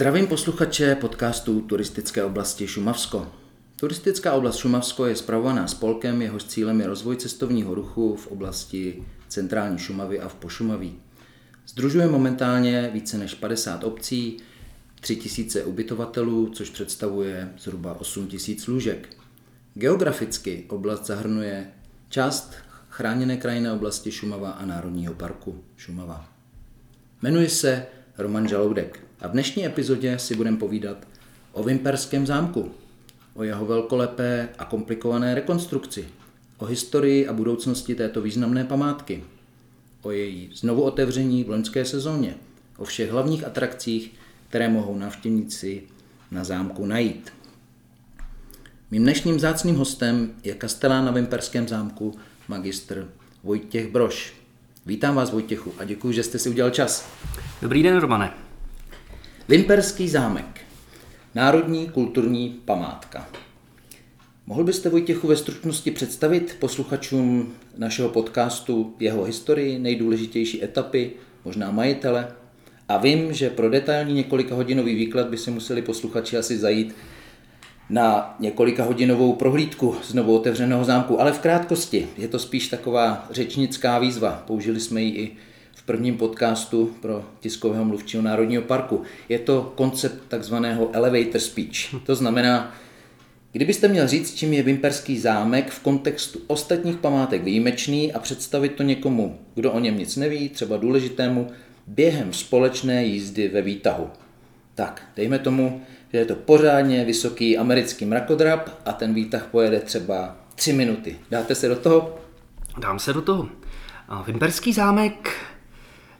Zdravím posluchače podcastu Turistické oblasti Šumavsko. Turistická oblast Šumavsko je spravovaná spolkem, jehož cílem je rozvoj cestovního ruchu v oblasti centrální Šumavy a v Pošumaví. Združuje momentálně více než 50 obcí, 3000 ubytovatelů, což představuje zhruba 8000 lůžek. Geograficky oblast zahrnuje část chráněné krajinné oblasti Šumava a Národního parku Šumava. Jmenuje se Roman Žaloudek a v dnešní epizodě si budeme povídat o Vimperském zámku, o jeho velkolepé a komplikované rekonstrukci, o historii a budoucnosti této významné památky, o její znovu otevření v loňské sezóně, o všech hlavních atrakcích, které mohou návštěvníci na zámku najít. Mým dnešním zácným hostem je kastelán na Vimperském zámku magistr Vojtěch Broš. Vítám vás Vojtěchu a děkuji, že jste si udělal čas. Dobrý den, Romane. Vimperský zámek. Národní kulturní památka. Mohl byste Vojtěchu ve stručnosti představit posluchačům našeho podcastu jeho historii, nejdůležitější etapy, možná majitele? A vím, že pro detailní několika hodinový výklad by si museli posluchači asi zajít na několika hodinovou prohlídku znovu otevřeného zámku, ale v krátkosti. Je to spíš taková řečnická výzva. Použili jsme ji i prvním podcastu pro tiskového mluvčího Národního parku. Je to koncept takzvaného elevator speech. To znamená, kdybyste měl říct, čím je Vimperský zámek v kontextu ostatních památek výjimečný a představit to někomu, kdo o něm nic neví, třeba důležitému, během společné jízdy ve výtahu. Tak, dejme tomu, že je to pořádně vysoký americký mrakodrap a ten výtah pojede třeba tři minuty. Dáte se do toho? Dám se do toho. Vimperský zámek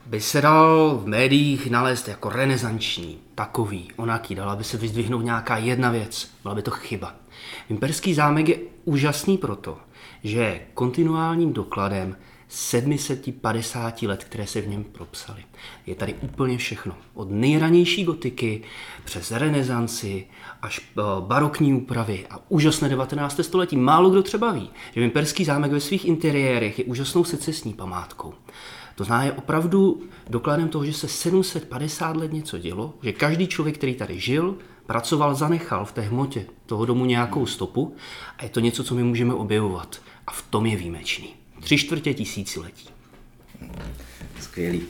by se dal v médiích nalézt jako renesanční, takový, onaký, dala by se vyzdvihnout nějaká jedna věc, byla by to chyba. Vimperský zámek je úžasný proto, že je kontinuálním dokladem 750 let, které se v něm propsaly. Je tady úplně všechno. Od nejranější gotiky přes renesanci až eh, barokní úpravy a úžasné 19. století. Málo kdo třeba ví, že Vimperský zámek ve svých interiérech je úžasnou secesní památkou. To znamená, je opravdu dokladem toho, že se 750 let něco dělo, že každý člověk, který tady žil, pracoval, zanechal v té hmotě toho domu nějakou stopu a je to něco, co my můžeme objevovat. A v tom je výjimečný. Tři čtvrtě tisíciletí. Skvělý.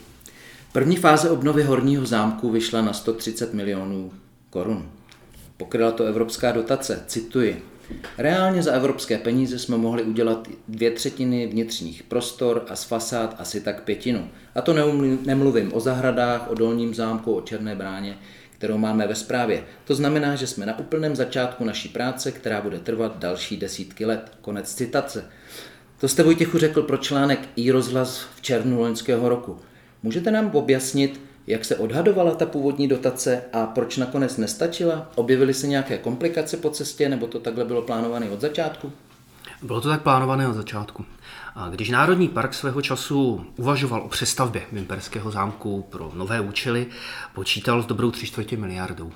První fáze obnovy horního zámku vyšla na 130 milionů korun. Pokryla to evropská dotace, cituji. Reálně za evropské peníze jsme mohli udělat dvě třetiny vnitřních prostor a z fasád asi tak pětinu. A to nemluvím o zahradách, o dolním zámku, o Černé bráně, kterou máme ve správě. To znamená, že jsme na úplném začátku naší práce, která bude trvat další desítky let. Konec citace. To jste Vojtěchu řekl pro článek i rozhlas v červnu loňského roku. Můžete nám objasnit, jak se odhadovala ta původní dotace a proč nakonec nestačila? Objevily se nějaké komplikace po cestě nebo to takhle bylo plánované od začátku? Bylo to tak plánované od začátku. A když Národní park svého času uvažoval o přestavbě Vimperského zámku pro nové účely, počítal s dobrou tři čtvrtě miliardou.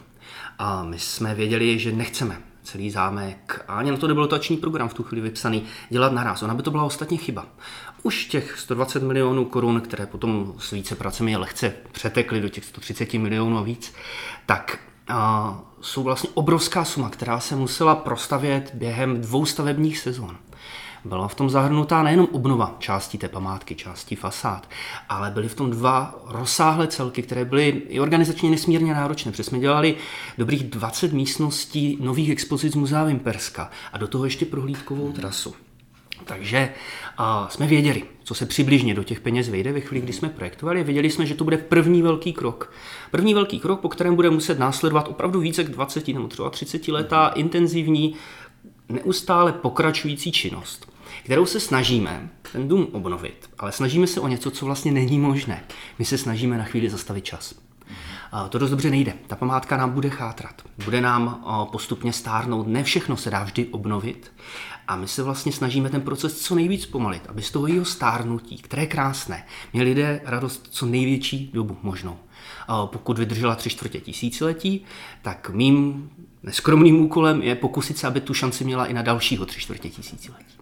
A my jsme věděli, že nechceme celý zámek, a ani na to nebyl tační program v tu chvíli vypsaný, dělat naraz. Ona by to byla ostatně chyba. Už těch 120 milionů korun, které potom s více pracemi lehce přetekly do těch 130 milionů a víc, tak a, jsou vlastně obrovská suma, která se musela prostavět během dvou stavebních sezon. Byla v tom zahrnutá nejenom obnova částí té památky, částí fasád, ale byly v tom dva rozsáhlé celky, které byly i organizačně nesmírně náročné. Protože jsme dělali dobrých 20 místností nových expozic z Muzea Vimperska a do toho ještě prohlídkovou trasu. Takže a jsme věděli, co se přibližně do těch peněz vejde ve chvíli, kdy jsme projektovali. Věděli jsme, že to bude první velký krok. První velký krok, po kterém bude muset následovat opravdu více jak 20 nebo třeba 30 letá intenzivní, neustále pokračující činnost kterou se snažíme ten dům obnovit, ale snažíme se o něco, co vlastně není možné. My se snažíme na chvíli zastavit čas. To dost dobře nejde. Ta památka nám bude chátrat. Bude nám postupně stárnout. Ne všechno se dá vždy obnovit. A my se vlastně snažíme ten proces co nejvíc pomalit, aby z toho jeho stárnutí, které je krásné, měli lidé radost co největší dobu možnou. Pokud vydržela tři čtvrtě tisíciletí, tak mým neskromným úkolem je pokusit se, aby tu šanci měla i na dalšího tři čtvrtě tisíciletí.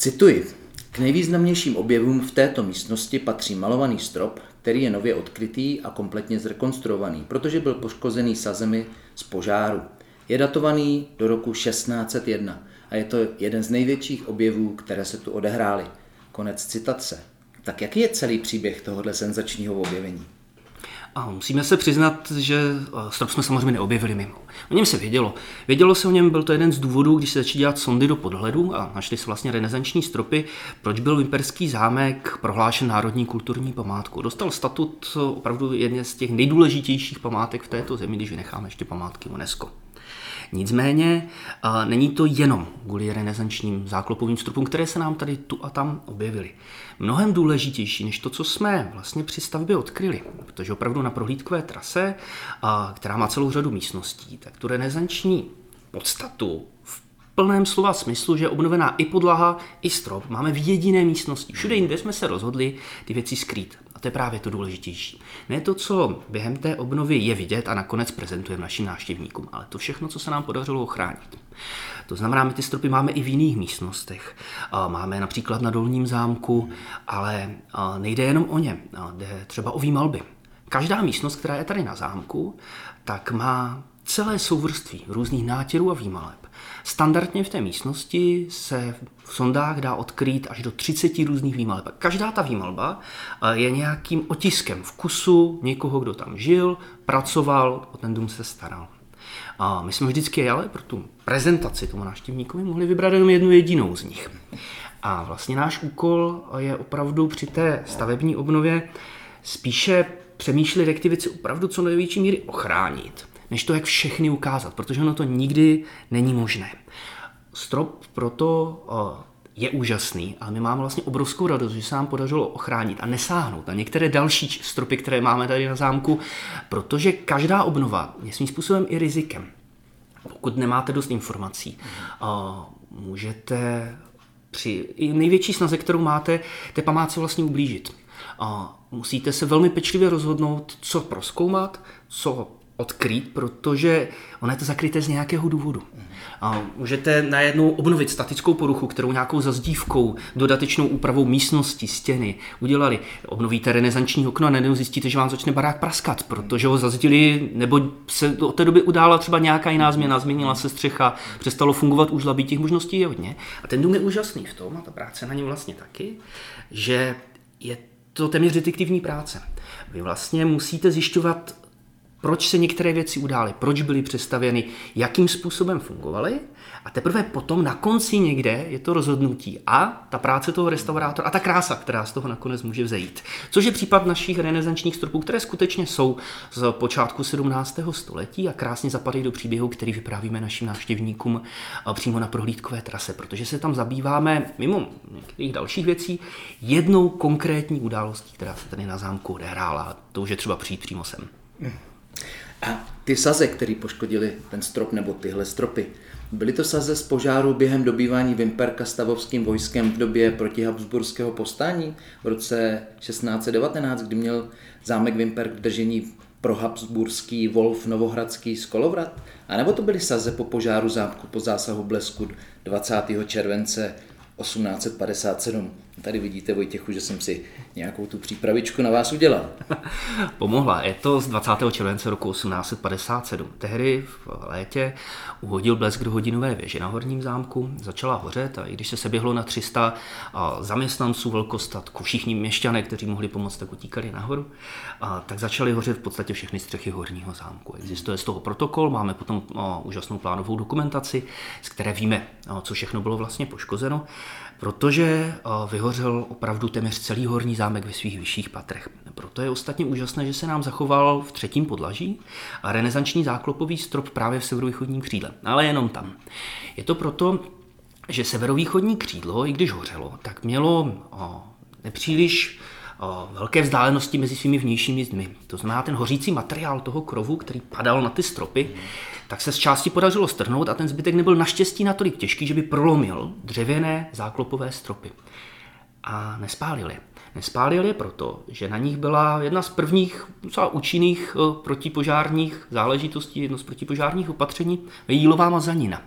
Cituji. K nejvýznamnějším objevům v této místnosti patří malovaný strop, který je nově odkrytý a kompletně zrekonstruovaný, protože byl poškozený sazemi z požáru. Je datovaný do roku 1601 a je to jeden z největších objevů, které se tu odehrály. Konec citace. Tak jaký je celý příběh tohohle senzačního objevení? A musíme se přiznat, že strop jsme samozřejmě neobjevili mimo. O něm se vědělo. Vědělo se o něm, byl to jeden z důvodů, když se začali dělat sondy do podhledu a našli se vlastně renesanční stropy, proč byl Vimperský zámek prohlášen národní kulturní památkou. Dostal statut opravdu jedné z těch nejdůležitějších památek v této zemi, když vynecháme ještě památky UNESCO. Nicméně není to jenom kvůli renesančním záklopovým strupům, které se nám tady tu a tam objevily. Mnohem důležitější než to, co jsme vlastně při stavbě odkryli, protože opravdu na prohlídkové trase, která má celou řadu místností, tak tu renesanční podstatu v plném slova smyslu, že je obnovená i podlaha, i strop, máme v jediné místnosti. Všude jinde jsme se rozhodli ty věci skrýt to je právě to důležitější. Ne to, co během té obnovy je vidět a nakonec prezentujeme našim návštěvníkům, ale to všechno, co se nám podařilo ochránit. To znamená, my ty stropy máme i v jiných místnostech. Máme například na Dolním zámku, ale nejde jenom o ně, jde třeba o výmalby. Každá místnost, která je tady na zámku, tak má celé souvrství různých nátěrů a výmaleb. Standardně v té místnosti se v sondách dá odkrýt až do 30 různých výmaleb. Každá ta výmalba je nějakým otiskem vkusu někoho, kdo tam žil, pracoval, o ten dům se staral. A my jsme vždycky ale pro tu prezentaci tomu návštěvníkovi mohli vybrat jenom jednu jedinou z nich. A vlastně náš úkol je opravdu při té stavební obnově spíše přemýšlet, jak ty věci opravdu co největší míry ochránit než to, jak všechny ukázat, protože ono to nikdy není možné. Strop proto eh, je úžasný a my máme vlastně obrovskou radost, že se nám podařilo ochránit a nesáhnout na některé další stropy, které máme tady na zámku, protože každá obnova je svým způsobem i rizikem. Pokud nemáte dost informací, můžete při největší snaze, kterou máte, té památce vlastně ublížit. Musíte se velmi pečlivě rozhodnout, co proskoumat, co odkrýt, protože ono je to zakryté z nějakého důvodu. A můžete najednou obnovit statickou poruchu, kterou nějakou zazdívkou, dodatečnou úpravou místnosti, stěny udělali. Obnovíte renesanční okno a najednou zjistíte, že vám začne barák praskat, protože ho zazdili, nebo se od té doby udála třeba nějaká jiná změna, změnila se střecha, přestalo fungovat už těch možností je hodně. A ten dům je úžasný v tom, a ta práce na něm vlastně taky, že je to téměř detektivní práce. Vy vlastně musíte zjišťovat proč se některé věci udály, proč byly přestavěny, jakým způsobem fungovaly a teprve potom na konci někde je to rozhodnutí a ta práce toho restaurátora a ta krása, která z toho nakonec může vzejít. Což je případ našich renesančních stropů, které skutečně jsou z počátku 17. století a krásně zapadají do příběhu, který vyprávíme našim návštěvníkům přímo na prohlídkové trase, protože se tam zabýváme mimo některých dalších věcí jednou konkrétní událostí, která se tady na zámku odehrála. To už je třeba přijít přímo sem. A ty saze, které poškodili ten strop nebo tyhle stropy, byly to saze z požáru během dobývání Vimperka stavovským vojskem v době protihabsburského povstání v roce 1619, kdy měl zámek Vimperk v držení pro habsburský Wolf Novohradský z Kolovrat? A nebo to byly saze po požáru zámku po zásahu blesku 20. července 1857. Tady vidíte, Vojtěchu, že jsem si nějakou tu přípravičku na vás udělal. Pomohla. Je to z 20. července roku 1857. Tehdy v létě uhodil blesk do hodinové věže na horním zámku, začala hořet a i když se seběhlo na 300 zaměstnanců velkostatku, všichni měšťané, kteří mohli pomoct, tak utíkali nahoru, a tak začaly hořet v podstatě všechny střechy horního zámku. Existuje z toho protokol, máme potom úžasnou plánovou dokumentaci, z které víme, co všechno bylo vlastně poškozeno protože eh, vyhořel opravdu téměř celý horní zámek ve svých vyšších patrech. Proto je ostatně úžasné, že se nám zachoval v třetím podlaží a renesanční záklopový strop právě v severovýchodním křídle, ale jenom tam. Je to proto, že severovýchodní křídlo, i když hořelo, tak mělo eh, nepříliš eh, velké vzdálenosti mezi svými vnějšími zdmi. To znamená, ten hořící materiál toho krovu, který padal na ty stropy, tak se z části podařilo strhnout a ten zbytek nebyl naštěstí natolik těžký, že by prolomil dřevěné záklopové stropy. A nespálili. Nespálili je proto, že na nich byla jedna z prvních docela účinných eh, protipožárních záležitostí, jedno z protipožárních opatření, jílová mazanina.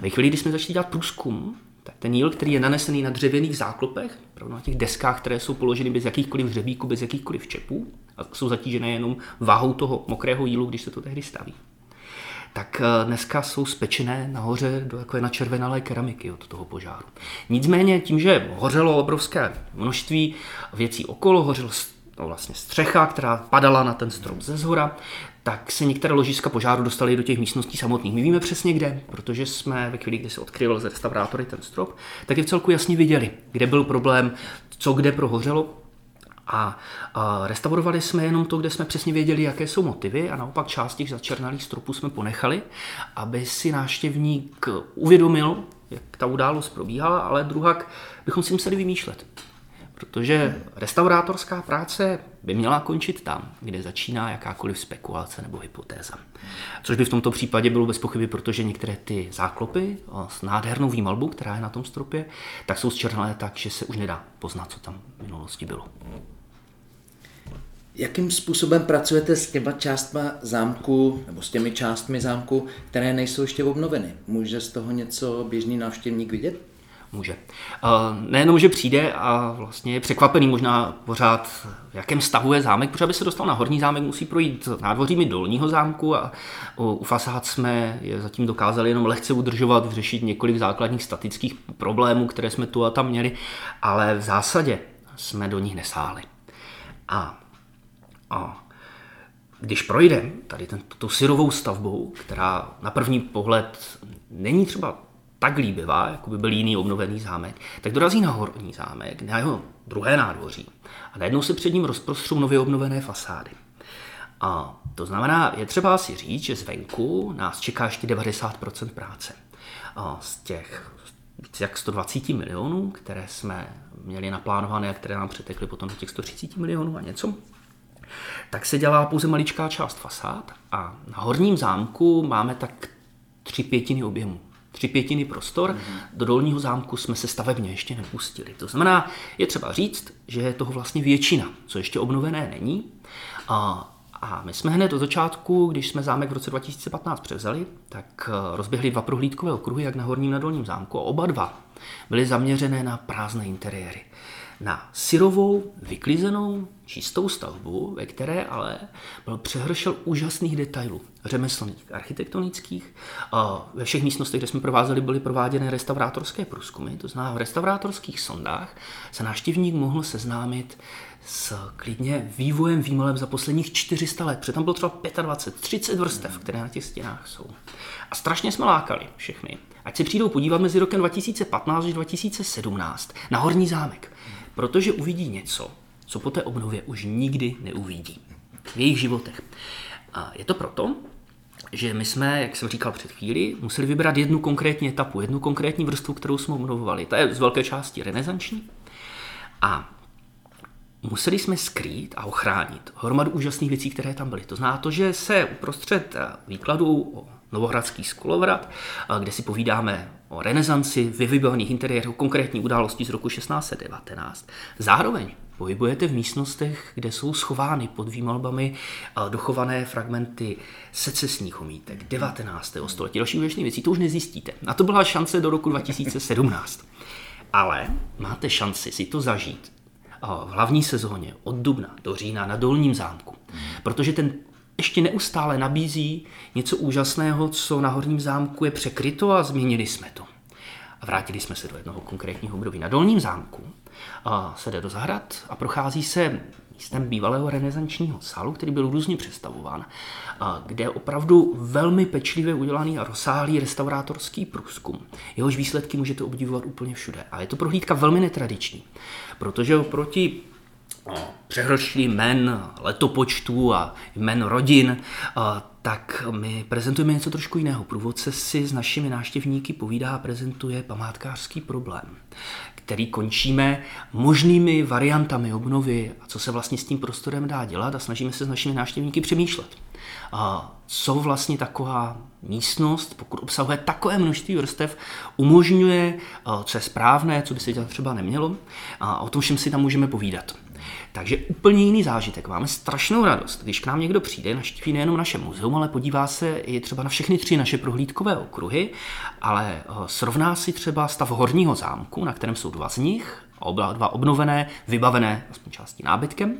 Ve chvíli, kdy jsme začali dělat průzkum Tak ten jíl, který je nanesený na dřevěných záklopech, na těch deskách, které jsou položeny bez jakýchkoliv hřebíků, bez jakýchkoliv čepů, a jsou zatížené jenom váhou toho mokrého jílu, když se to tehdy staví, tak eh, dneska jsou spečené nahoře do takové načervenalé keramiky od toho požáru. Nicméně tím, že hořelo obrovské množství věcí okolo, hořel no vlastně střecha, která padala na ten strop ze zhora, tak se některé ložiska požáru dostaly do těch místností samotných. My víme přesně kde, protože jsme ve chvíli, kdy se odkryl ze restaurátory ten strop, tak je v celku jasně viděli, kde byl problém, co kde prohořelo, a, restaurovali jsme jenom to, kde jsme přesně věděli, jaké jsou motivy a naopak část těch začernalých stropů jsme ponechali, aby si návštěvník uvědomil, jak ta událost probíhala, ale druhak bychom si museli vymýšlet. Protože restaurátorská práce by měla končit tam, kde začíná jakákoliv spekulace nebo hypotéza. Což by v tomto případě bylo bez pochyby, protože některé ty záklopy s nádhernou výmalbou, která je na tom stropě, tak jsou zčernalé tak, že se už nedá poznat, co tam v minulosti bylo. Jakým způsobem pracujete s těma částma zámku, nebo s těmi částmi zámku, které nejsou ještě obnoveny? Může z toho něco běžný návštěvník vidět? Může. Nejenom, že přijde a vlastně je překvapený možná pořád, v jakém stavu je zámek, protože aby se dostal na horní zámek, musí projít nádvořími dolního zámku a u fasád jsme je zatím dokázali jenom lehce udržovat, vyřešit několik základních statických problémů, které jsme tu a tam měli, ale v zásadě jsme do nich nesáhli. A a když projde tady ten, tu syrovou stavbou, která na první pohled není třeba tak líbivá, jako by byl jiný obnovený zámek, tak dorazí na horní zámek, na jeho druhé nádvoří a najednou se před ním rozprostřou nově obnovené fasády. A to znamená, je třeba si říct, že zvenku nás čeká ještě 90% práce. A z těch více jak 120 milionů, které jsme měli naplánované a které nám přetekly potom do těch 130 milionů a něco, tak se dělá pouze maličká část fasád a na horním zámku máme tak tři pětiny objemu. Tři pětiny prostor, mm-hmm. do dolního zámku jsme se stavebně ještě nepustili. To znamená, je třeba říct, že je toho vlastně většina, co ještě obnovené není. A a my jsme hned od začátku, když jsme zámek v roce 2015 převzali, tak eh, rozběhli dva prohlídkové okruhy, jak na horním na dolním zámku. A oba dva byly zaměřené na prázdné interiéry na syrovou, vyklizenou, čistou stavbu, ve které ale byl přehršel úžasných detailů, řemeslných, architektonických. Ve všech místnostech, kde jsme provázeli, byly prováděny restaurátorské průzkumy, to znamená v restaurátorských sondách se návštěvník mohl seznámit s klidně vývojem výmalem za posledních 400 let, protože tam bylo třeba 25, 30 vrstev, které na těch stěnách jsou. A strašně jsme lákali všechny. Ať se přijdou podívat mezi rokem 2015 až 2017 na Horní zámek protože uvidí něco, co po té obnově už nikdy neuvidí v jejich životech. A je to proto, že my jsme, jak jsem říkal před chvíli, museli vybrat jednu konkrétní etapu, jednu konkrétní vrstvu, kterou jsme obnovovali. Ta je z velké části renesanční. A museli jsme skrýt a ochránit hromadu úžasných věcí, které tam byly. To znamená to, že se uprostřed výkladů o Novohradský skulovrat, kde si povídáme o renesanci, vyvybovaných interiérů, konkrétní události z roku 1619. Zároveň pohybujete v místnostech, kde jsou schovány pod výmalbami dochované fragmenty secesních omítek 19. století. Další úžasné věcí, to už nezjistíte. A to byla šance do roku 2017. Ale máte šanci si to zažít v hlavní sezóně od dubna do října na Dolním zámku. Protože ten ještě neustále nabízí něco úžasného, co na Horním zámku je překryto a změnili jsme to. A vrátili jsme se do jednoho konkrétního období. Na Dolním zámku a se jde do zahrad a prochází se místem bývalého renesančního sálu, který byl různě přestavován, a kde je opravdu velmi pečlivě udělaný a rozsáhlý restaurátorský průzkum. Jehož výsledky můžete obdivovat úplně všude. A je to prohlídka velmi netradiční, protože oproti přehršlí jmen, letopočtů a jmen rodin, tak my prezentujeme něco trošku jiného. Průvodce si s našimi návštěvníky povídá a prezentuje památkářský problém, který končíme možnými variantami obnovy a co se vlastně s tím prostorem dá dělat a snažíme se s našimi návštěvníky přemýšlet. A co vlastně taková místnost, pokud obsahuje takové množství vrstev, umožňuje, co je správné, co by se dělat třeba nemělo. A o tom všem si tam můžeme povídat. Takže úplně jiný zážitek. Máme strašnou radost, když k nám někdo přijde, naštíví nejenom naše muzeum, ale podívá se i třeba na všechny tři naše prohlídkové okruhy, ale eh, srovná si třeba stav horního zámku, na kterém jsou dva z nich, oba dva obnovené, vybavené aspoň části nábytkem.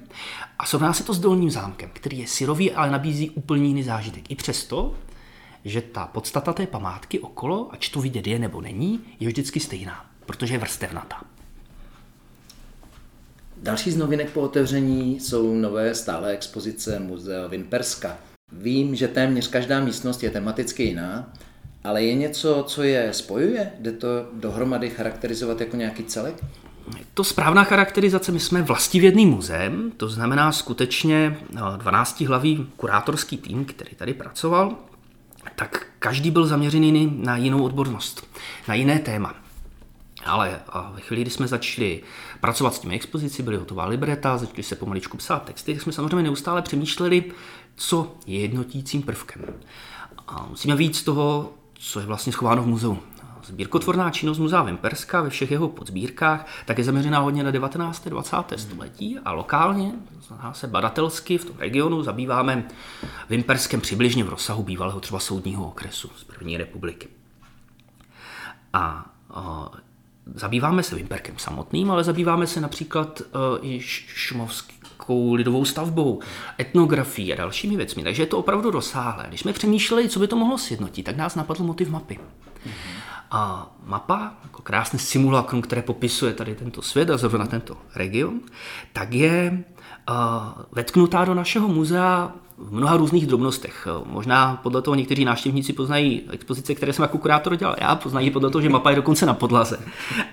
A srovná se to s dolním zámkem, který je syrový, ale nabízí úplně jiný zážitek. I přesto, že ta podstata té památky okolo, ať to vidět je nebo není, je vždycky stejná, protože je vrstevnatá. Další z novinek po otevření jsou nové stále expozice Muzea Vimperska. Vím, že téměř každá místnost je tematicky jiná, ale je něco, co je spojuje? Jde to dohromady charakterizovat jako nějaký celek? To správná charakterizace, my jsme vlastivědný muzeem, to znamená skutečně 12 eh, kurátorský tým, který tady pracoval, tak každý byl zaměřený na jinou odbornost, na jiné téma. Ale ve chvíli, kdy jsme začali pracovat s těmi expozici, byly hotová libreta, začali se pomaličku psát texty, tak jsme samozřejmě neustále přemýšleli, co je jednotícím prvkem. A musíme víc toho, co je vlastně schováno v muzeu. Sbírkotvorná činnost Muzea Vimperska ve všech jeho podzbírkách tak je zaměřená hodně na 19. 20. století a lokálně, znamená se badatelsky v tom regionu, zabýváme Vimperskem přibližně v rozsahu bývalého třeba soudního okresu z první republiky. A, a zabýváme se Vimperkem samotným, ale zabýváme se například uh, i šumovskou lidovou stavbou, etnografií a dalšími věcmi. Takže je to opravdu rozsáhlé. Když jsme přemýšleli, co by to mohlo sjednotit, tak nás napadl motiv mapy. A mapa, jako krásný simulakrum, které popisuje tady tento svět a zrovna tento region, tak je uh, vetknutá do našeho muzea v mnoha různých drobnostech. Možná podle toho někteří návštěvníci poznají expozice, které jsem jako kurátor dělal já, poznají podle toho, že mapa je dokonce na podlaze.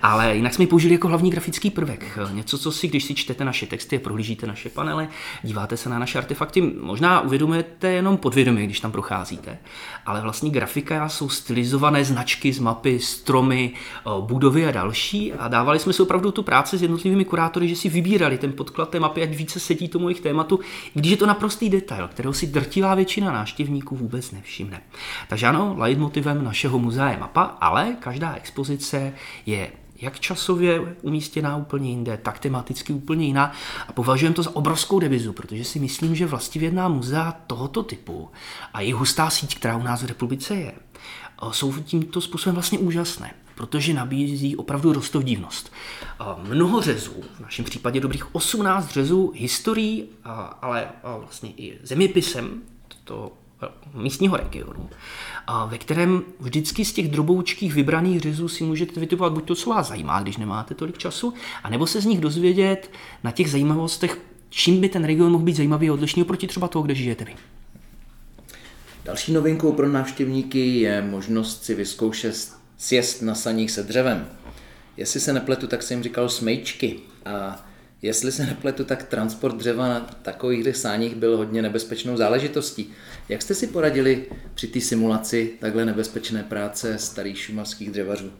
Ale jinak jsme ji použili jako hlavní grafický prvek. Něco, co si, když si čtete naše texty, prohlížíte naše panely, díváte se na naše artefakty, možná uvědomujete jenom podvědomě, když tam procházíte. Ale vlastní grafika jsou stylizované značky z mapy, stromy, budovy a další. A dávali jsme si opravdu tu práci s jednotlivými kurátory, že si vybírali ten podklad té mapy, ať více sedí tomu jejich tématu, když je to naprostý detail kterou si drtivá většina návštěvníků vůbec nevšimne. Takže ano, leitmotivem našeho muzea je mapa, ale každá expozice je jak časově umístěná úplně jinde, tak tematicky úplně jiná. A považujeme to za obrovskou devizu, protože si myslím, že vlastivědná muzea tohoto typu a jejich hustá síť, která u nás v republice je, jsou tímto způsobem vlastně úžasné protože nabízí opravdu rostovdivnost. Mnoho řezů, v našem případě dobrých 18 řezů, historií, ale vlastně i zeměpisem to místního regionu, ve kterém vždycky z těch droboučkých vybraných řezů si můžete vytipovat buď to, co vás zajímá, když nemáte tolik času, anebo se z nich dozvědět na těch zajímavostech, čím by ten region mohl být zajímavý a odlišný oproti třeba toho, kde žijete vy. Další novinkou pro návštěvníky je možnost si vyzkoušet sjezd na saních se dřevem. Jestli se nepletu, tak jsem jim říkal smejčky. A jestli se nepletu, tak transport dřeva na takových sáních byl hodně nebezpečnou záležitostí. Jak jste si poradili při té simulaci takhle nebezpečné práce starých šumavských dřevařů?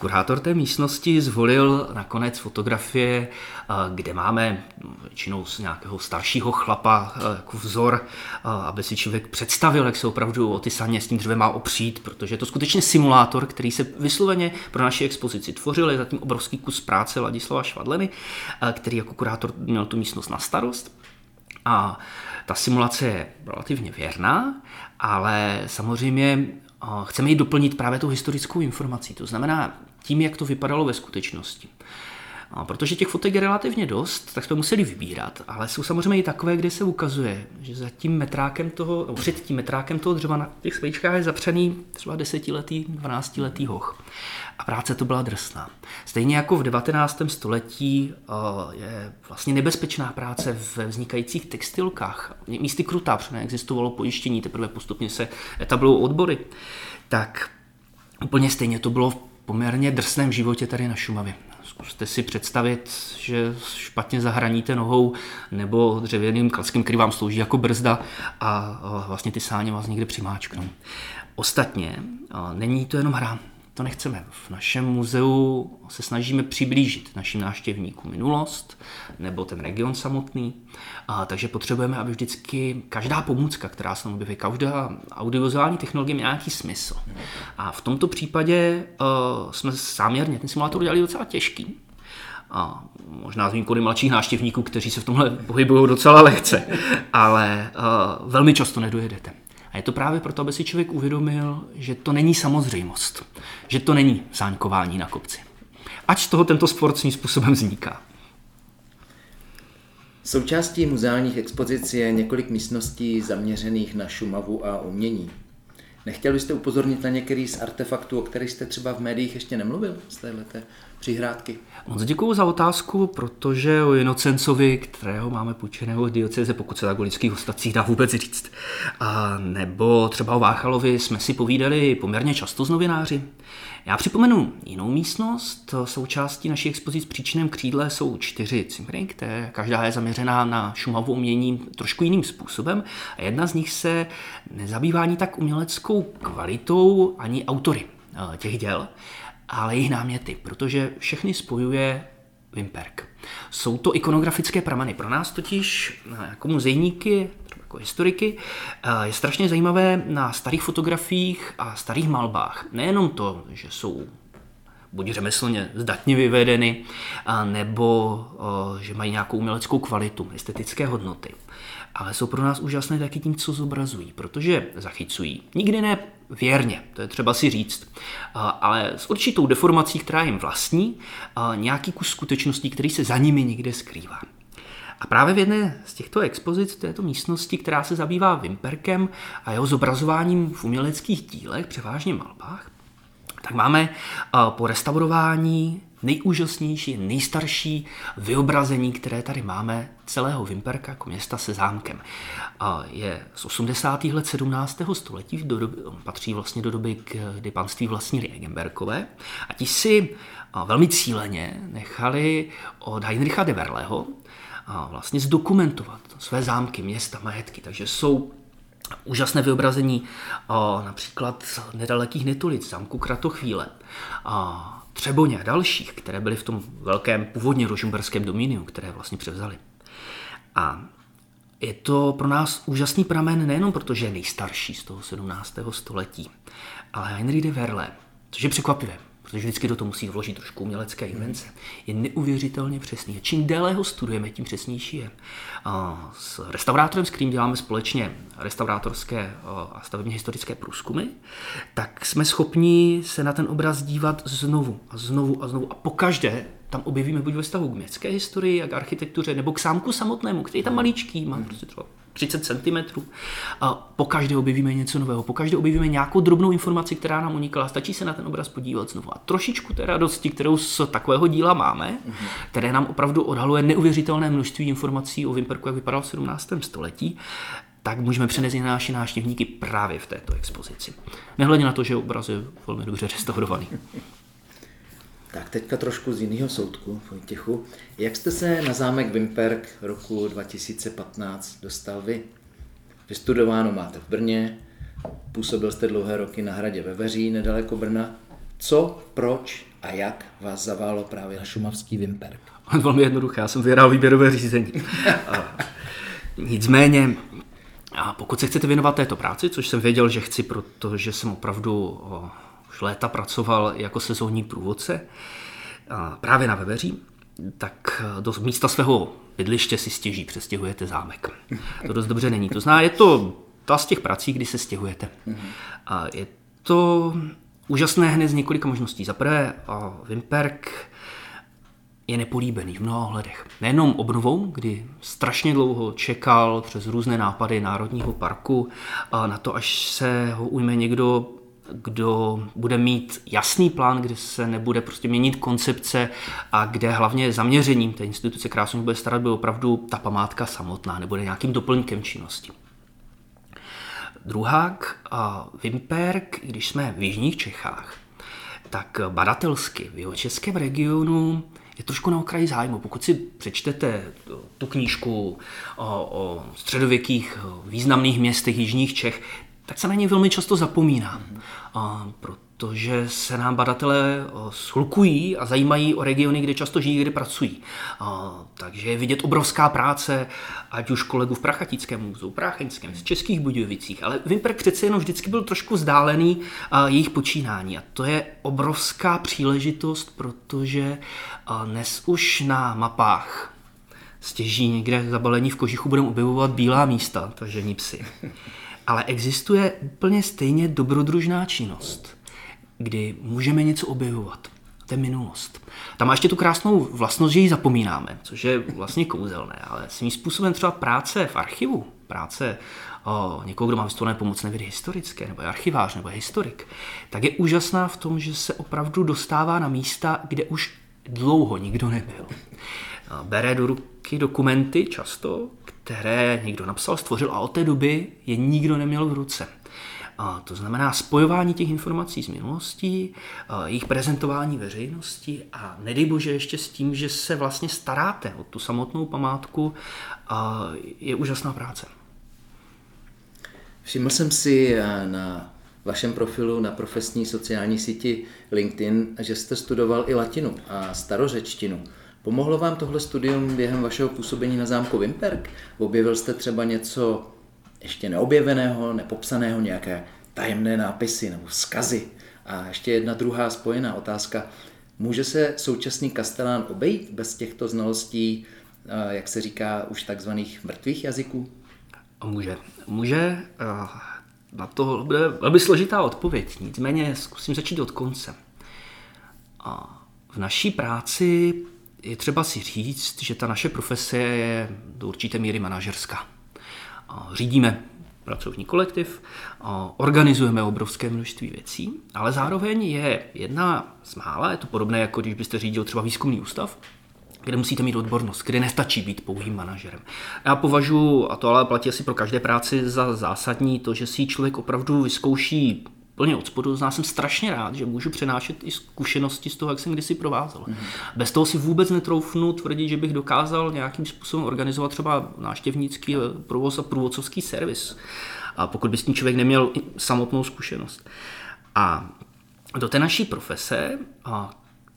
Kurátor té místnosti zvolil nakonec fotografie, eh, kde máme většinou z nějakého staršího chlapa eh, jako vzor, eh, aby si člověk představil, jak se opravdu o ty saně s tím dřevem má opřít, protože je to skutečně simulátor, který se vysloveně pro naši expozici tvořil. Je zatím obrovský kus práce Ladislava Švadleny, který jako kurátor měl tu místnost na starost. A ta simulace je relativně věrná, ale samozřejmě chceme ji doplnit právě tou historickou informací. To znamená, tím, jak to vypadalo ve skutečnosti. A protože těch fotek je relativně dost, tak jsme museli vybírat, ale jsou samozřejmě i takové, kde se ukazuje, že za tím metrákem toho, no, před tím metrákem toho dřeva na těch svíčkách je zapřený třeba desetiletý, dvanáctiletý hoch. A práce to byla drsná. Stejně jako v 19. století je vlastně nebezpečná práce ve vznikajících textilkách. Místy krutá, protože neexistovalo pojištění, teprve postupně se etablují odbory. Tak úplně stejně to bylo poměrně drsném životě tady na Šumavě. Zkuste si představit, že špatně zahraníte nohou nebo dřevěným klaskem, který vám slouží jako brzda a vlastně ty sáně vás někde přimáčknou. Ostatně není to jenom hra to nechceme. V našem muzeu se snažíme přiblížit našim návštěvníkům minulost nebo ten region samotný, a, takže potřebujeme, aby vždycky každá pomůcka, která se nám objeví, každá audiovizuální technologie měla nějaký smysl. A v tomto případě uh, jsme záměrně ten simulátor udělali docela těžký, a možná z výjimkou mladších náštěvníků, kteří se v tomhle pohybují docela lehce, ale uh, velmi často nedojedete. A je to právě proto, aby si člověk uvědomil, že to není samozřejmost, že to není sáňkování na kopci. Z toho tento sport svým způsobem vzniká. Součástí muzeálních expozic je několik místností zaměřených na Šumavu a umění. Nechtěl byste upozornit na některý z artefaktů, o kterých jste třeba v médiích ještě nemluvil z této přihrádky? Moc děkuji za otázku, protože o Inocencovi, kterého máme půjčeného dioceze, pokud se tak o lidských ostatcích dá vůbec říct, a nebo třeba o Váchalovi jsme si povídali poměrně často s novináři. Já připomenu jinou místnost. Součástí naší expozic v příčném křídle jsou čtyři cimry, které každá je zaměřená na šumavu umění trošku jiným způsobem. A jedna z nich se nezabývá ani tak uměleckou kvalitou, ani autory eh, těch děl, ale jejich náměty, protože všechny spojuje Wimperk. Jsou to ikonografické prameny. Pro nás totiž eh, jako muzejníky jako historiky, eh, je strašně zajímavé na starých fotografiích a starých malbách. Nejenom to, že jsou buď řemeslně zdatně vyvedeny, nebo eh, že mají nějakou uměleckou kvalitu, estetické hodnoty. Ale jsou pro nás úžasné taky tím, co zobrazují, protože zachycují. Nikdy ne věrně, to je třeba si říct, ale s určitou deformací, která jim vlastní, nějaký kus skutečností, který se za nimi někde skrývá. A právě v jedné z těchto expozic této místnosti, která se zabývá Vimperkem a jeho zobrazováním v uměleckých dílech, převážně malbách, tak máme po restaurování nejúžasnější, nejstarší vyobrazení, které tady máme celého Vimperka jako města se zámkem. Je z 80. let 17. století, do doby, patří vlastně do doby, kdy panství vlastnili Egenberkové a ti si velmi cíleně nechali od Heinricha de Verleho, a vlastně zdokumentovat své zámky, města, majetky. Takže jsou úžasné vyobrazení a například nedalekých Netolic, zámku Kratochvíle, a Třeboně a dalších, které byly v tom velkém původně rožumberském dominiu, které vlastně převzali. A je to pro nás úžasný pramen nejenom proto, že je nejstarší z toho 17. století, ale Henry de Verle, což je překvapivé, protože vždycky do toho musí vložit trošku umělecké invence, je neuvěřitelně přesný. A čím déle ho studujeme, tím přesnější je. A s restaurátorem, s kterým děláme společně restaurátorské a stavebně historické průzkumy, tak jsme schopni se na ten obraz dívat znovu a znovu a znovu. A pokaždé tam objevíme buď ve stavu k městské historii, jak architektuře, nebo k sámku samotnému, který tam maličký, má prostě třeba 30 cm. A po každé objevíme něco nového, po každé objevíme nějakou drobnou informaci, která nám unikla. Stačí se na ten obraz podívat znovu. A trošičku té radosti, kterou z takového díla máme, mm-hmm. které nám opravdu odhaluje neuvěřitelné množství informací o Vimperku, jak vypadal v 17. století, tak můžeme přenést na naše návštěvníky právě v této expozici. Nehledě na to, že obraz je velmi dobře restaurovaný. Tak teďka trošku z jiného soudku, Vojtěchu. Jak jste se na zámek Vimperk roku 2015 dostal vy? Vystudováno máte v Brně, působil jste dlouhé roky na hradě ve Veří, nedaleko Brna. Co, proč a jak vás zaválo právě na šumavský Vimperk? Velmi jednoduché, já jsem vyhrál výběrové řízení. a, nicméně, a pokud se chcete věnovat této práci, což jsem věděl, že chci, protože jsem opravdu o, léta pracoval jako sezónní průvodce právě na Veveří, tak do místa svého bydliště si stěží, přestěhujete zámek. To dost dobře není. To zná, je to ta z těch prací, kdy se stěhujete. A je to úžasné hned z několika možností. Za prvé, Vimperk je nepolíbený v mnoha ohledech. Nejenom obnovou, kdy strašně dlouho čekal přes různé nápady Národního parku na to, až se ho ujme někdo kdo bude mít jasný plán, kde se nebude prostě měnit koncepce a kde hlavně zaměřením té instituce, se bude starat, bude opravdu ta památka samotná, nebude nějakým doplňkem činnosti. Druhák, Vimperk, když jsme v jižních Čechách, tak badatelsky v jeho českém regionu je trošku na okraji zájmu. Pokud si přečtete tu knížku o, o středověkých významných městech jižních Čech, tak se na něj velmi často zapomíná. A protože se nám badatelé schlukují a zajímají o regiony, kde často žijí, kde pracují. Takže je vidět obrovská práce, ať už kolegů v Prachatickém muzeu, Prácheňském, z Českých Budějovicích, ale Vimper přece jenom vždycky byl trošku vzdálený jejich počínání a to je obrovská příležitost, protože dnes už na mapách stěží někde zabalení v kožichu budeme objevovat bílá místa, takže psy. Ale existuje úplně stejně dobrodružná činnost, kdy můžeme něco objevovat. To je minulost. Tam má ještě tu krásnou vlastnost, že ji zapomínáme, což je vlastně kouzelné, ale svým způsobem třeba práce v archivu, práce o někoho, kdo má vystudované pomocné vědy historické, nebo je archivář, nebo je historik, tak je úžasná v tom, že se opravdu dostává na místa, kde už dlouho nikdo nebyl. Bere do ruky dokumenty často, které někdo napsal, stvořil a od té doby je nikdo neměl v ruce. A to znamená spojování těch informací z minulostí, jejich prezentování veřejnosti a nedej bože ještě s tím, že se vlastně staráte o tu samotnou památku, je úžasná práce. Všiml jsem si na vašem profilu na profesní sociální síti LinkedIn, že jste studoval i latinu a starořečtinu. Pomohlo vám tohle studium během vašeho působení na zámku Vimperk? Objevil jste třeba něco ještě neobjeveného, nepopsaného, nějaké tajemné nápisy nebo vzkazy? A ještě jedna druhá spojená otázka. Může se současný kastelán obejít bez těchto znalostí, jak se říká, už takzvaných mrtvých jazyků? Může. Může. Na to bude velmi složitá odpověď. Nicméně zkusím začít od konce. V naší práci je třeba si říct, že ta naše profese je do určité míry manažerská. Řídíme pracovní kolektiv, organizujeme obrovské množství věcí, ale zároveň je jedna z mála, je to podobné, jako když byste řídil třeba výzkumný ústav, kde musíte mít odbornost, kde nestačí být pouhým manažerem. Já považuji, a to ale platí asi pro každé práci, za zásadní to, že si člověk opravdu vyzkouší plně od spodu. Zná jsem strašně rád, že můžu přenášet i zkušenosti z toho, jak jsem kdysi provázel. Mm. Bez toho si vůbec netroufnu tvrdit, že bych dokázal nějakým způsobem organizovat třeba návštěvnický provoz a průvodcovský servis. A pokud by s tím člověk neměl samotnou zkušenost. A do té naší profese,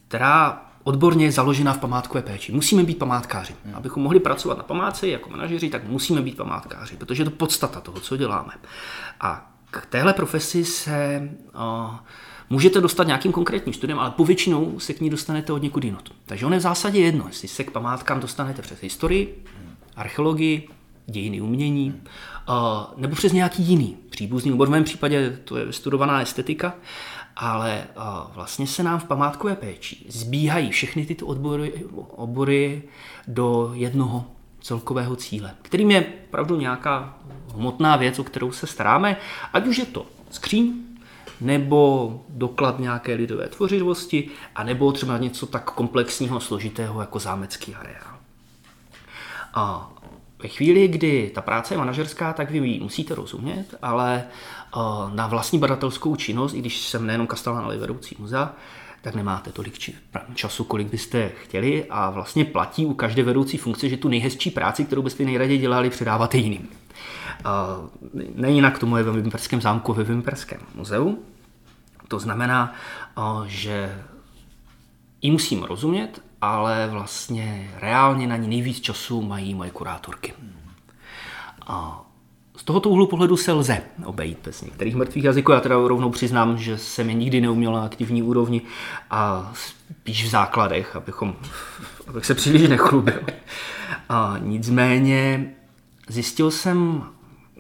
která odborně je založena v památkové péči. Musíme být památkáři. Hmm. Abychom mohli pracovat na památce jako manažeři, tak musíme být památkáři, protože je to podstata toho, co děláme. A k téhle profesi se uh, můžete dostat nějakým konkrétním studiem, ale povětšinou se k ní dostanete od někud jinot. Takže on je v zásadě jedno, jestli se k památkám dostanete přes historii, archeologii, dějiny umění, uh, nebo přes nějaký jiný příbuzný obor. V mém případě to je studovaná estetika, ale uh, vlastně se nám v památkové péči zbíhají všechny tyto odbory, obory do jednoho celkového cíle, kterým je opravdu nějaká hmotná věc, o kterou se staráme, ať už je to skříň, nebo doklad nějaké lidové tvořivosti, a nebo třeba něco tak komplexního složitého jako zámecký areál. A ve chvíli, kdy ta práce je manažerská, tak vy ji musíte rozumět, ale na vlastní badatelskou činnost, i když jsem nejenom kastelán, ale i vedoucí muzea, tak nemáte tolik času, kolik byste chtěli a vlastně platí u každé vedoucí funkce, že tu nejhezčí práci, kterou byste nejraději dělali, předáváte jiným. Nejinak tomu je ve Vimperském zámku, ve Vimperském muzeu. To znamená, že ji musím rozumět, ale vlastně reálně na ní nejvíc času mají moje kurátorky. A z tohoto úhlu pohledu se lze obejít bez některých mrtvých jazyků. Já teda rovnou přiznám, že jsem je nikdy neuměl na aktivní úrovni a spíš v základech, abychom, abych se příliš nechlubil. A nicméně zjistil jsem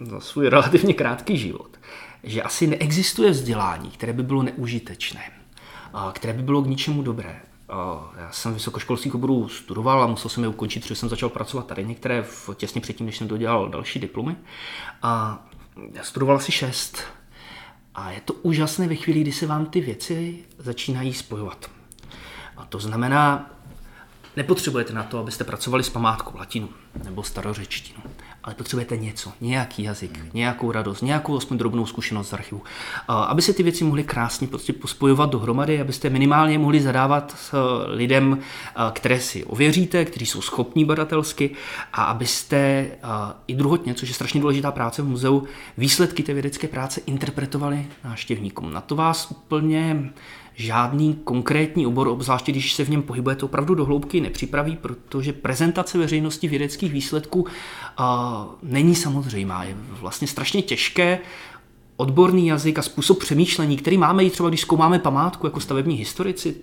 za svůj relativně krátký život, že asi neexistuje vzdělání, které by bylo neužitečné, které by bylo k ničemu dobré. Já jsem vysokoškolských oborů studoval a musel jsem je ukončit, protože jsem začal pracovat tady některé v, těsně předtím, než jsem dodělal další diplomy. A já studoval asi šest. A je to úžasné ve chvíli, kdy se vám ty věci začínají spojovat. A to znamená, nepotřebujete na to, abyste pracovali s památkou latinu nebo starořečtinu. Ale potřebujete něco, nějaký jazyk, hmm. nějakou radost, nějakou aspoň drobnou zkušenost z archivu. Aby se ty věci mohly krásně prostě pospojovat dohromady, abyste minimálně mohli zadávat s lidem, které si ověříte, kteří jsou schopní badatelsky a abyste i druhotně, což je strašně důležitá práce v muzeu, výsledky té vědecké práce interpretovali návštěvníkům. Na to vás úplně žádný konkrétní obor, obzvláště když se v něm pohybujete opravdu do hloubky, nepřipraví, protože prezentace veřejnosti vědeckých výsledků a, není samozřejmá. Je vlastně strašně těžké odborný jazyk a způsob přemýšlení, který máme i třeba, když zkoumáme památku jako stavební historici,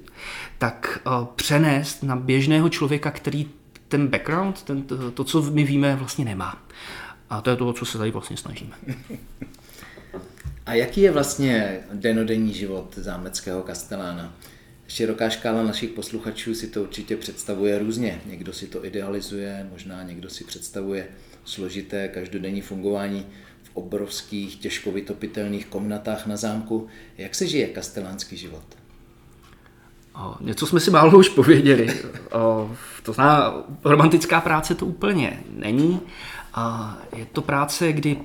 tak a, přenést na běžného člověka, který ten background, ten, to, to, co my víme, vlastně nemá. A to je to, co se tady vlastně snažíme. A jaký je vlastně denodenní život zámeckého kastelána? Široká škála našich posluchačů si to určitě představuje různě. Někdo si to idealizuje, možná někdo si představuje složité každodenní fungování v obrovských, těžko vytopitelných komnatách na zámku. Jak se žije kastelánský život? O, něco jsme si málo už pověděli. O, to znamená, romantická práce to úplně není. A je to práce, kdy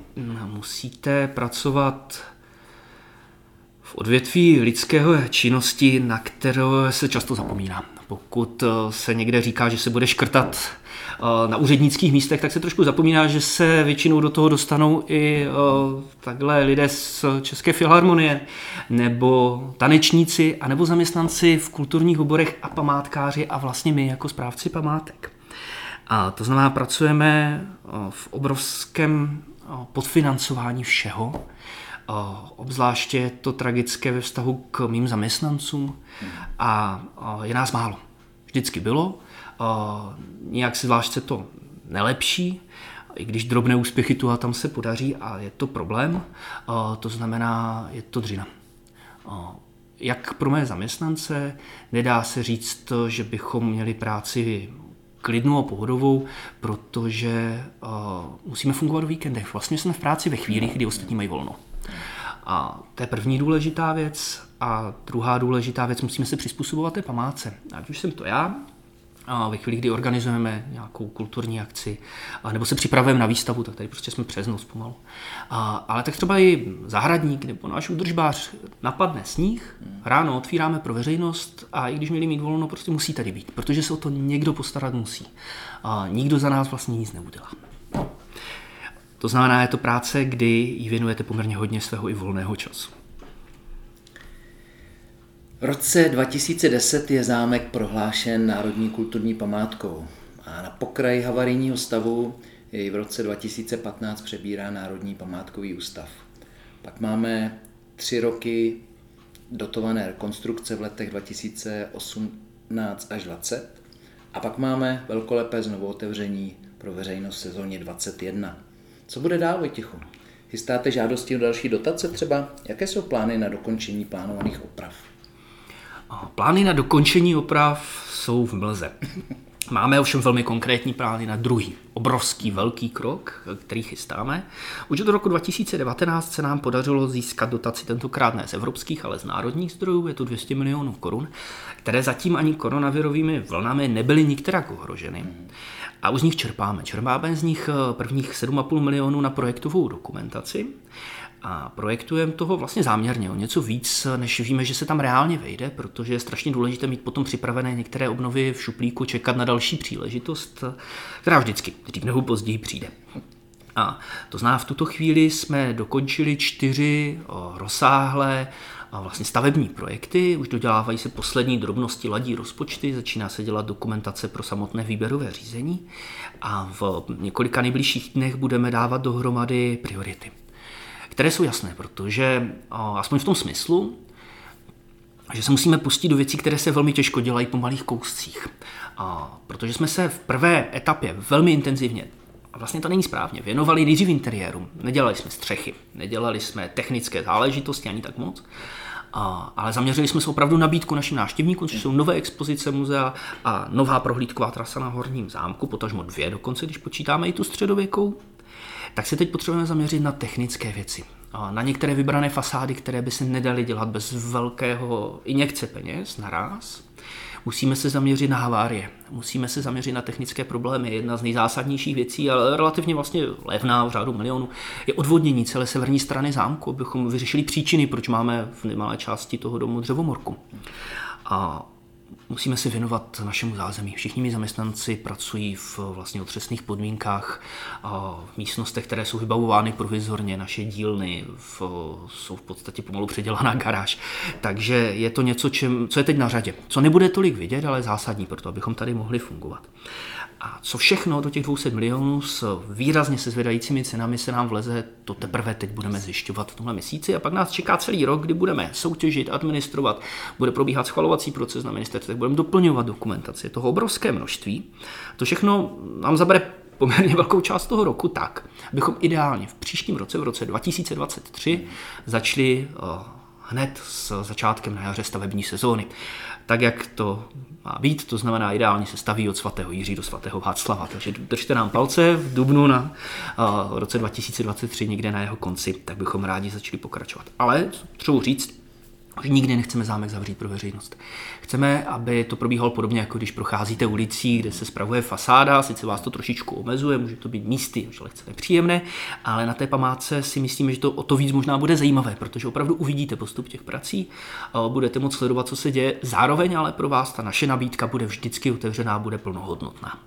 musíte pracovat odvětví lidského činnosti, na kterou se často zapomíná. Pokud eh, se někde říká, že se bude škrtat eh, na úřednických místech, tak se trošku zapomíná, že se většinou do toho dostanou i eh, takhle lidé z České filharmonie, nebo tanečníci, anebo zaměstnanci v kulturních oborech a památkáři a vlastně my jako správci památek. A to znamená, pracujeme v obrovském podfinancování všeho, Obzvláště je to tragické ve vztahu k mým zaměstnancům a je nás málo. Vždycky bylo. Nijak si zvlášť se to nelepší, i když drobné úspěchy tu a tam se podaří a je to problém, to znamená, je to dřina. Jak pro mé zaměstnance nedá se říct, že bychom měli práci klidnou a pohodovou, protože musíme fungovat o víkendech. Vlastně jsme v práci ve chvíli, kdy ostatní mají volno. A to je první důležitá věc. A druhá důležitá věc, musíme se přizpůsobovat té památce. Ať už jsem to já, a ve chvíli, kdy organizujeme nějakou kulturní akci, a nebo se připravujeme na výstavu, tak tady prostě jsme přes noc pomalu. A, ale tak třeba i zahradník nebo náš údržbář napadne sníh, ráno otvíráme pro veřejnost a i když měli mít volno, prostě musí tady být, protože se o to někdo postarat musí. A nikdo za nás vlastně nic neudělá. To znamená, je to práce, kdy jí věnujete poměrně hodně svého i volného času. V roce 2010 je zámek prohlášen Národní kulturní památkou a na pokraji havarijního stavu jej v roce 2015 přebírá Národní památkový ústav. Pak máme tři roky dotované rekonstrukce v letech 2018 až 20 a pak máme velkolepé znovu otevření pro veřejnost sezóně 21. Co bude dál, Vojtichu? Chystáte žádosti o další dotace třeba? Jaké jsou plány na dokončení plánovaných oprav? Plány na dokončení oprav jsou v mlze. Máme ovšem velmi konkrétní plány na druhý, obrovský, velký krok, který chystáme. Už do roku 2019 se nám podařilo získat dotaci tentokrát ne z evropských, ale z národních zdrojů, je to 200 milionů korun, které zatím ani koronavirovými vlnami nebyly nikterak ohroženy. A už z nich čerpáme. Čerpáme z nich eh, prvních 7,5 milionů na projektovou dokumentaci a projektujeme toho vlastně záměrně o něco víc, než víme, že se tam reálně vejde, protože je strašně důležité mít potom připravené některé obnovy v šuplíku, čekat na další příležitost, která vždycky dřív nebo později přijde. A to znamená, v tuto chvíli jsme dokončili čtyři rozsáhlé vlastně stavební projekty, už dodělávají se poslední drobnosti, ladí rozpočty, začíná se dělat dokumentace pro samotné výběrové řízení a v několika nejbližších dnech budeme dávat dohromady priority, které jsou jasné, protože aspoň v tom smyslu, že se musíme pustit do věcí, které se velmi těžko dělají po malých kouscích. A protože jsme se v prvé etapě velmi intenzivně a vlastně to není správně. Věnovali nejdřív interiéru. Nedělali jsme střechy, nedělali jsme technické záležitosti ani tak moc. A, ale zaměřili jsme se opravdu nabídku našim návštěvníkům, což jsou nové expozice muzea a nová prohlídková trasa na Horním zámku, potažmo dvě dokonce, když počítáme i tu středověkou. Tak se teď potřebujeme zaměřit na technické věci. na některé vybrané fasády, které by se nedaly dělat bez velkého injekce peněz naraz. Musíme se zaměřit na havárie, musíme se zaměřit na technické problémy. Jedna z nejzásadnějších věcí, ale relativně vlastně levná v řádu milionů, je odvodnění celé severní strany zámku, abychom vyřešili příčiny, proč máme v nemalé části toho domu dřevomorku. A musíme se věnovat našemu zázemí. Všichni mi zaměstnanci pracují v vlastně otřesných podmínkách, v místnostech, které jsou vybavovány provizorně, naše dílny v, jsou v podstatě pomalu předělaná garáž. Takže je to něco, čem, co je teď na řadě. Co nebude tolik vidět, ale zásadní pro to, abychom tady mohli fungovat. A co všechno do těch 200 milionů s výrazně se zvedajícími cenami se nám vleze, to teprve teď budeme zjišťovat v tomhle měsíci. A pak nás čeká celý rok, kdy budeme soutěžit, administrovat, bude probíhat schvalovací proces na ministerstvu, budeme doplňovat dokumentaci, toho obrovské množství. To všechno nám zabere poměrně velkou část toho roku tak, abychom ideálně v příštím roce, v roce 2023, začali eh, hned s začátkem na jaře stavební sezóny tak, jak to má být, to znamená ideálně se staví od svatého Jiří do svatého Václava. Takže držte nám palce v Dubnu na uh, roce 2023 někde na jeho konci, tak bychom rádi začali pokračovat. Ale třeba říct, že nikdy nechceme zámek zavřít pro veřejnost. Chceme, aby to probíhalo podobně, jako když procházíte ulicí, kde se spravuje fasáda, sice vás to trošičku omezuje, může to být místy, že lehce nepříjemné, ale na té památce si myslíme, že to o to víc možná bude zajímavé, protože opravdu uvidíte postup těch prací, budete moct sledovat, co se děje, zároveň ale pro vás ta naše nabídka bude vždycky otevřená, bude plnohodnotná.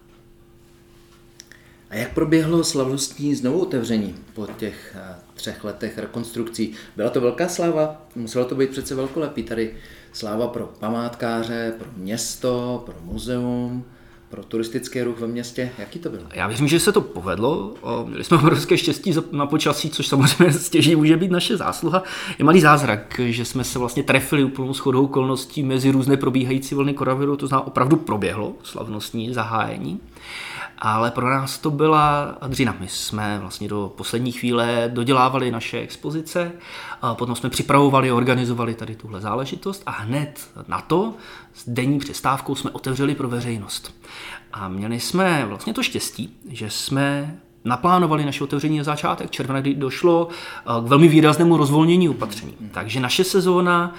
A jak proběhlo slavnostní znovu otevření po těch eh, třech letech rekonstrukcí? Byla to velká sláva? Muselo to být přece velkolepý tady. Sláva pro památkáře, pro město, pro muzeum, pro turistický ruch ve městě. Jaký to bylo? Já věřím, že se to povedlo. Měli jsme obrovské štěstí na počasí, což samozřejmě stěží může být naše zásluha. Je malý zázrak, že jsme se vlastně trefili úplnou shodou okolností mezi různé probíhající vlny koronaviru, to znamená opravdu proběhlo slavnostní zahájení ale pro nás to byla dřina. My jsme vlastně do poslední chvíle dodělávali naše expozice, a potom jsme připravovali, organizovali tady tuhle záležitost a hned na to s denní přestávkou jsme otevřeli pro veřejnost. A měli jsme vlastně to štěstí, že jsme naplánovali naše otevření na začátek června, kdy došlo k velmi výraznému rozvolnění opatření. Takže naše sezóna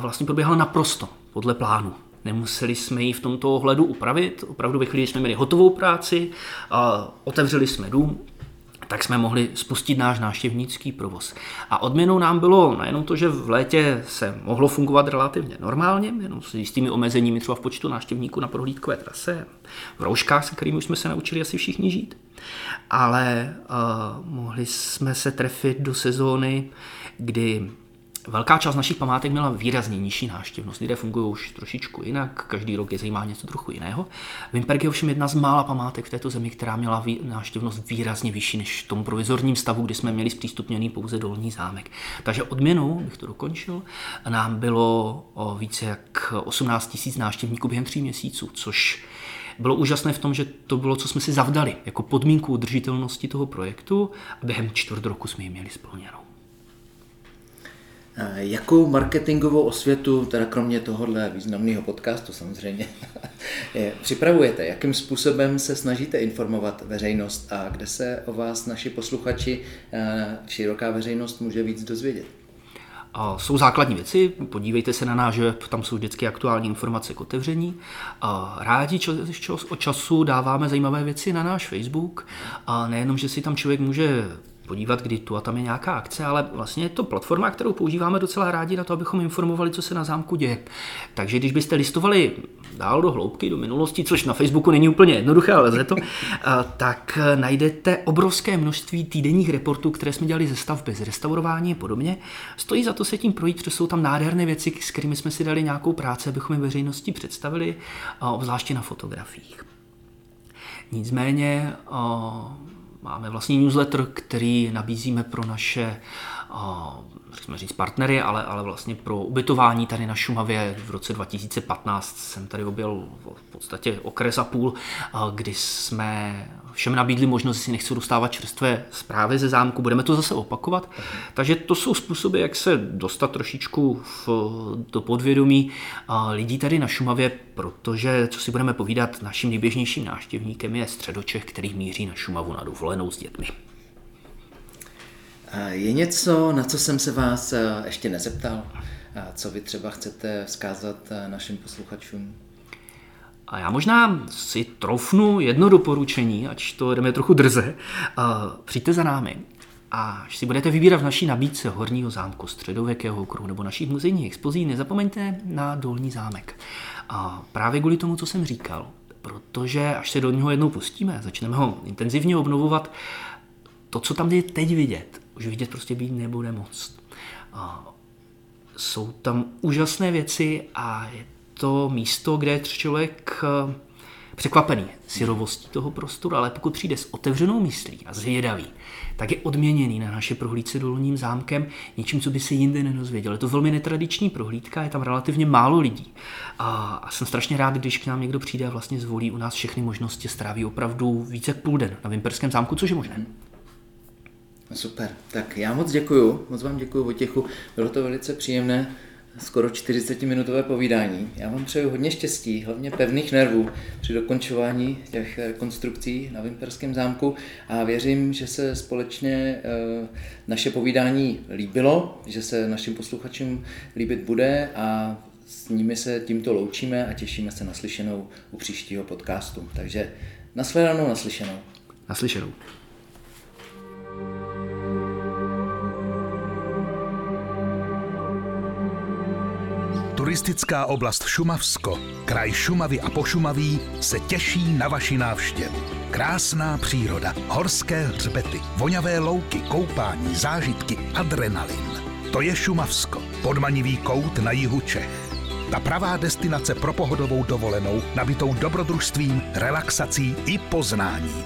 vlastně proběhla naprosto podle plánu. Nemuseli jsme ji v tomto ohledu upravit. Opravdu ve chvíli, jsme měli hotovou práci, a otevřeli jsme dům, tak jsme mohli spustit náš návštěvnický provoz. A odměnou nám bylo nejenom to, že v létě se mohlo fungovat relativně normálně, jenom s jistými omezeními třeba v počtu návštěvníků na prohlídkové trase, v rouškách, se kterými jsme se naučili asi všichni žít, ale uh, mohli jsme se trefit do sezóny, kdy Velká část našich památek měla výrazně nižší návštěvnost. Lidé fungují už trošičku jinak, každý rok je zajímá něco trochu jiného. Wimperg je ovšem jedna z mála památek v této zemi, která měla návštěvnost výrazně vyšší než v tom provizorním stavu, kdy jsme měli zpřístupněný pouze dolní zámek. Takže odměnou, bych to dokončil, nám bylo o více jak 18 tisíc návštěvníků během tří měsíců, což bylo úžasné v tom, že to bylo, co jsme si zavdali jako podmínku udržitelnosti toho projektu a během čtvrt roku jsme ji měli splněnou. Eh, jakou marketingovou osvětu, teda kromě tohohle významného podcastu samozřejmě, připravujete? Jakým způsobem se snažíte informovat veřejnost a kde se o vás naši posluchači, eh, široká veřejnost může víc dozvědět? A jsou základní věci, podívejte se na náš web, tam jsou vždycky aktuální informace k otevření. A rádi čas od času dáváme zajímavé věci na náš Facebook a nejenom, že si tam člověk může podívat, kdy tu a tam je nějaká akce, ale vlastně je to platforma, kterou používáme docela rádi na to, abychom informovali, co se na zámku děje. Takže když byste listovali dál do hloubky, do minulosti, což na Facebooku není úplně jednoduché, ale lze to, tak najdete obrovské množství týdenních reportů, které jsme dělali ze stavby, z restaurování a podobně. Stojí za to se tím projít, protože jsou tam nádherné věci, s kterými jsme si dali nějakou práci, abychom je veřejnosti představili, obzvláště na fotografiích. Nicméně Máme vlastní newsletter, který nabízíme pro naše řekněme říct partnery, ale, ale vlastně pro ubytování tady na Šumavě v roce 2015 jsem tady objel v podstatě okres a půl, kdy jsme všem nabídli možnost, jestli nechci dostávat čerstvé zprávy ze zámku, budeme to zase opakovat. Takže to jsou způsoby, jak se dostat trošičku v, do podvědomí lidí tady na Šumavě, protože, co si budeme povídat, naším nejběžnějším návštěvníkem je středočech, který míří na Šumavu na dovolenou s dětmi. Je něco, na co jsem se vás eh, ještě nezeptal? Co vy třeba chcete vzkázat eh, našim posluchačům? A já možná si trofnu jedno doporučení, ač to jdeme trochu drze. Přijďte za námi a až si budete vybírat v naší nabídce Horního zámku, Středověkého okruhu nebo našich muzejních expozí, nezapomeňte na Dolní zámek. A právě kvůli tomu, co jsem říkal, protože až se do něho jednou pustíme, začneme ho intenzivně obnovovat, to, co tam je teď vidět, už vidět prostě být nebude moc. Jsou tam úžasné věci a je to místo, kde je člověk eh, překvapený syrovostí toho prostoru, ale pokud přijde s otevřenou myslí a zvědavý, tak je odměněný na naše prohlídce dolním zámkem něčím, co by se jinde nedozvěděl. Je to velmi netradiční prohlídka, je tam relativně málo lidí. A, a jsem strašně rád, když k nám někdo přijde a vlastně zvolí u nás všechny možnosti, stráví opravdu více jak půl den na Vimperském zámku, což je možné. Super, tak já moc děkuju, moc vám děkuju Vojtěchu, bylo to velice příjemné skoro 40-minutové povídání. Já vám přeju hodně štěstí, hlavně pevných nervů při dokončování těch rekonstrukcí na Vimperském zámku a věřím, že se společně eh, naše povídání líbilo, že se našim posluchačům líbit bude a s nimi se tímto loučíme a těšíme se na slyšenou u příštího podcastu. Takže nasledanou, naslyšenou. Naslyšenou. Turistická oblast Šumavsko, kraj Šumavy a Pošumaví se těší na vaši návštěvu. Krásná příroda, horské hřbety, voňavé louky, koupání, zážitky, adrenalin. To je Šumavsko, podmanivý kout na jihu Čech. Ta pravá destinace pro pohodovou dovolenou, nabitou dobrodružstvím, relaxací i poznáním.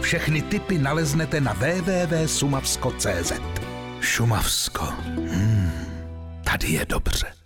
Všechny typy naleznete na www.sumavsko.cz Šumavsko. Hmm, tady je dobře.